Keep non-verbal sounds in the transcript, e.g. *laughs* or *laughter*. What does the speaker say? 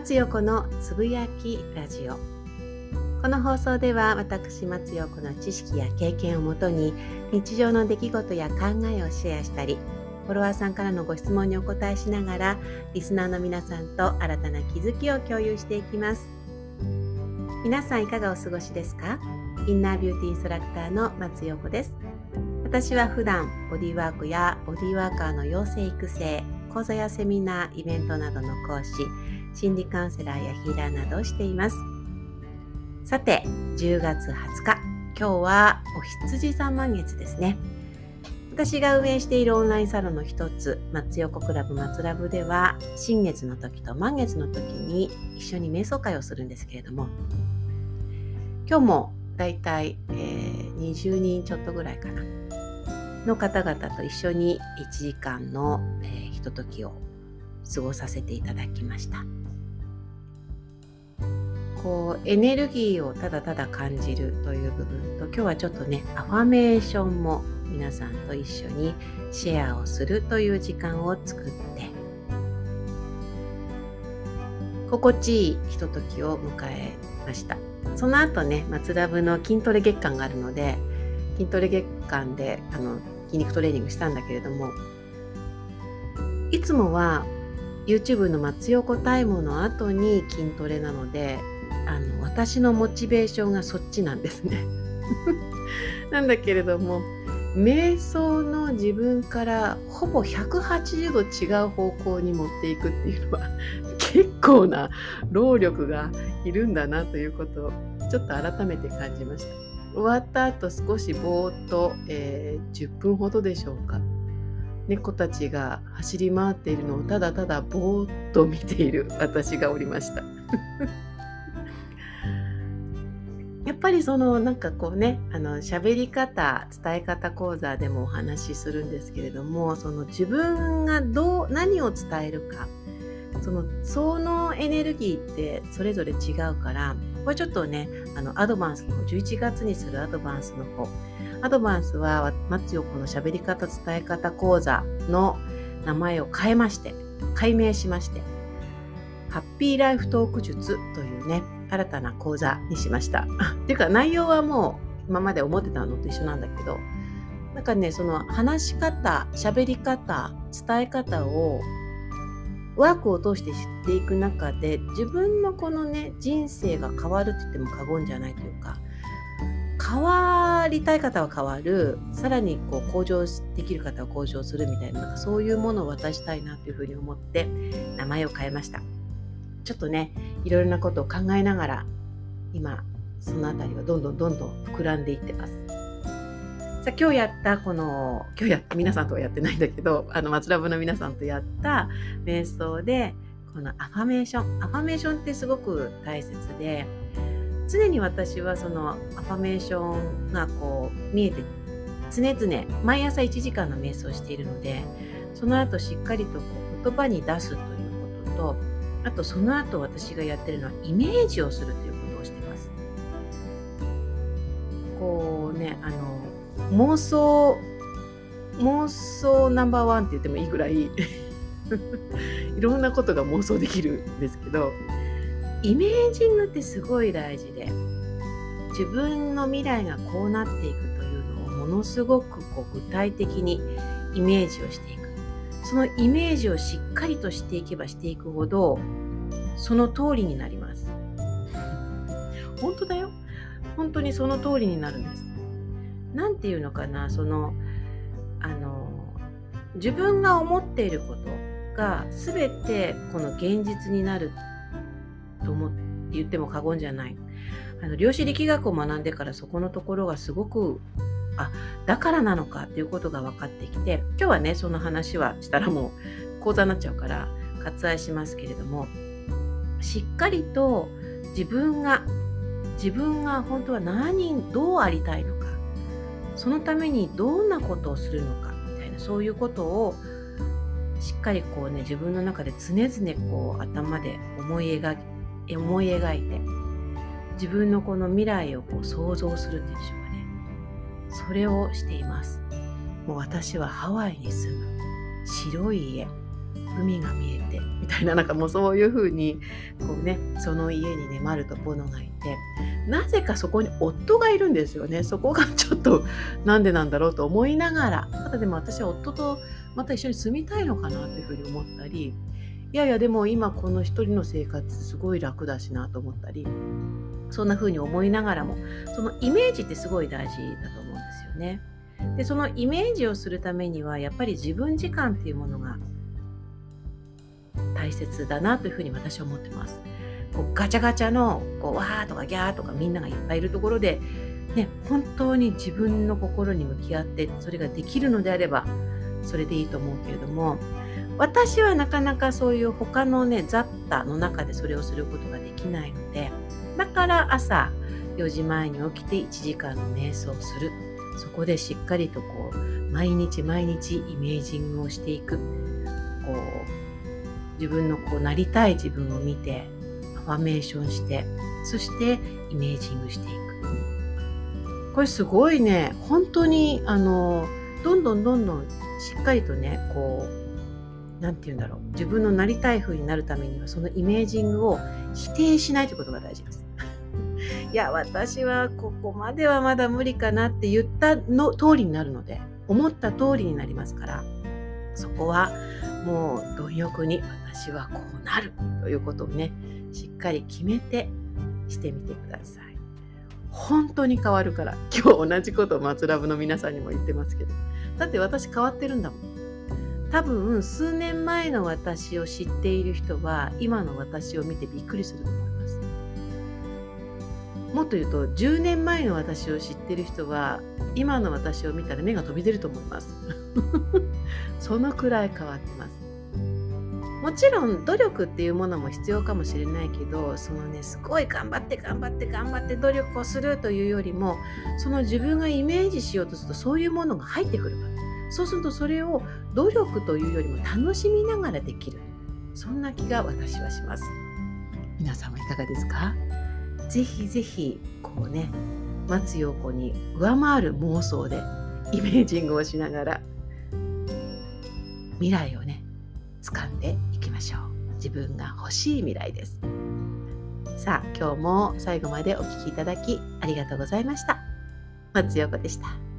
松代子のつぶやきラジオ。この放送では私松代子の知識や経験をもとに日常の出来事や考えをシェアしたりフォロワーさんからのご質問にお答えしながらリスナーの皆さんと新たな気づきを共有していきます。皆さんいかがお過ごしですか？インナービューティーインストラクターの松代子です。私は普段ボディワークやボディワーカーの養成育成講座やセミナーイベントなどの講師心理カウンセラーやヒーラーなどをしています。さて10月20日今日はお羊座満月ですね。私が運営しているオンラインサロンの一つ松横クラブ松ラブでは新月の時と満月の時に一緒に瞑想会をするんですけれども今日もだいたい、えー、20人ちょっとぐらいかなの方々と一緒に1時間の、えー、ひとときを過ごさせていただきました。こうエネルギーをただただ感じるという部分と今日はちょっとねアファメーションも皆さんと一緒にシェアをするという時間を作って心地いいひとときを迎えました。その後ね松ラブの筋トレ月間があるので筋トレ月間であの筋肉トレーニングしたんだけれどもいつもは YouTube の松横タイムの後に筋トレなのであの私のモチベーションがそっちなんですね。*laughs* なんだけれども瞑想の自分からほぼ180度違う方向に持っていくっていうのは *laughs* 結構な労力がいるんだなということをちょっと改めて感じました。終わった後少しぼーっと、えー、10分ほどでしょうか。猫たちが走り回っているのをただただぼーっと見ている私がおりました。やっぱりそのなんかこうねあの喋り方伝え方講座でもお話しするんですけれどもその自分がどう何を伝えるかそのそのエネルギーってそれぞれ違うからこれちょっとねあのアドバンスの方11月にするアドバンスの方。アドバンスは松横の喋り方伝え方講座の名前を変えまして改名しましてハッピーライフトーク術というね新たな講座にしました。*laughs* っていうか内容はもう今まで思ってたのと一緒なんだけどなんかねその話し方喋り方伝え方をワークを通して知っていく中で自分のこのね人生が変わるって言っても過言じゃないというか変わりたい方は変わるさらにこう向上できる方は向上するみたいななんかそういうものを渡したいなというふうに思って名前を変えましたちょっとねいろいろなことを考えながら今その辺りはどんどんどんどん膨らんでいってます。さあ今日やったこの今日や皆さんとはやってないんだけどあの松ラブの皆さんとやった瞑想でこのアファメーション。アファメーションってすごく大切で常に私はそのアファメーションがこう見えて常々毎朝1時間の瞑想をしているのでその後しっかりとこう言葉に出すということとあとその後私がやってるのはイメージをするということをしてます。こうねあの妄想妄想ナンバーワンって言ってもいいぐらい *laughs* いろんなことが妄想できるんですけどイメージングってすごい大事で自分の未来がこうなっていくというのをものすごくこう具体的にイメージをしていくそのイメージをしっかりとしていけばしていくほどその通りになります。本当だよ。本当にその通りになるんです。何て言うのかなそのあの自分が思っていることが全てこの現実になると思って言っても過言じゃない。あの量子力学を学んでからそこのところがすごくあだからなのかっていうことが分かってきて今日はねその話はしたらもう講座になっちゃうから割愛しますけれどもしっかりと自分が自分が本当は何どうありたいのかそのためにどんなことをするのかみたいなそういうことをしっかりこうね自分の中で常々こう頭で思い描思い描いて自分のこの未来をこう想像するっていうんでしょう。それをしています。もう私はハワイに住む。白い家。海が見えて。みたいななんかもうそういう風にこうねその家にねマルとポノがいて。なぜかそこに夫がいるんですよね。そこがちょっとなんでなんだろうと思いながら。ただでも私は夫とまた一緒に住みたいのかなというふうに思ったり。いやいやでも今この一人の生活すごい楽だしなと思ったり。そんな風に思いながらもそのイメージってすごい大事だと思ね。でそのイメージをするためにはやっぱり自分時間っていうものが大切だなというふうに私は思ってます。こうガチャガチャのこうわーとかギャーとかみんながいっぱいいるところで、ね、本当に自分の心に向き合ってそれができるのであればそれでいいと思うけれども私はなかなかそういう他のね雑多の中でそれをすることができないのでだから朝4時前に起きて1時間の瞑想をするそこでしっかりとこう毎日毎日イメージングをしていく。こう自分のこうなりたい自分を見てアファメーションしてそしてイメージングしていく。これすごいね。本当にあのどんどんどんどんしっかりとねこう何て言うんだろう。自分のなりたい風になるためにはそのイメージングを否定しないということが大事です。いや私はここまではまだ無理かなって言ったの通りになるので思った通りになりますからそこはもう貪欲に私はこうなるということをねしっかり決めてしてみてください。本当に変わるから今日同じことを松ラブの皆さんにも言ってますけど。だって私変わってるんだもん。多分数年前の私を知っている人は今の私を見てびっくりすると思います。もっと言うと10年前の私を知ってる人は今の私を見たら目が飛び出ると思います。*laughs* そのくらい変わってます。もちろん努力っていうものも必要かもしれないけどそのねすごい頑張って頑張って頑張って努力をするというよりもその自分がイメージしようとするとそういうものが入ってくるから。そうするとそれを努力というよりも楽しみながらできる。そんな気が私はします。皆さんはいかがですか？ぜひぜひこうね松陽子に上回る妄想でイメージングをしながら未来をね掴んでいきましょう。自分が欲しい未来です。さあ今日も最後までお聴きいただきありがとうございました。松陽子でした。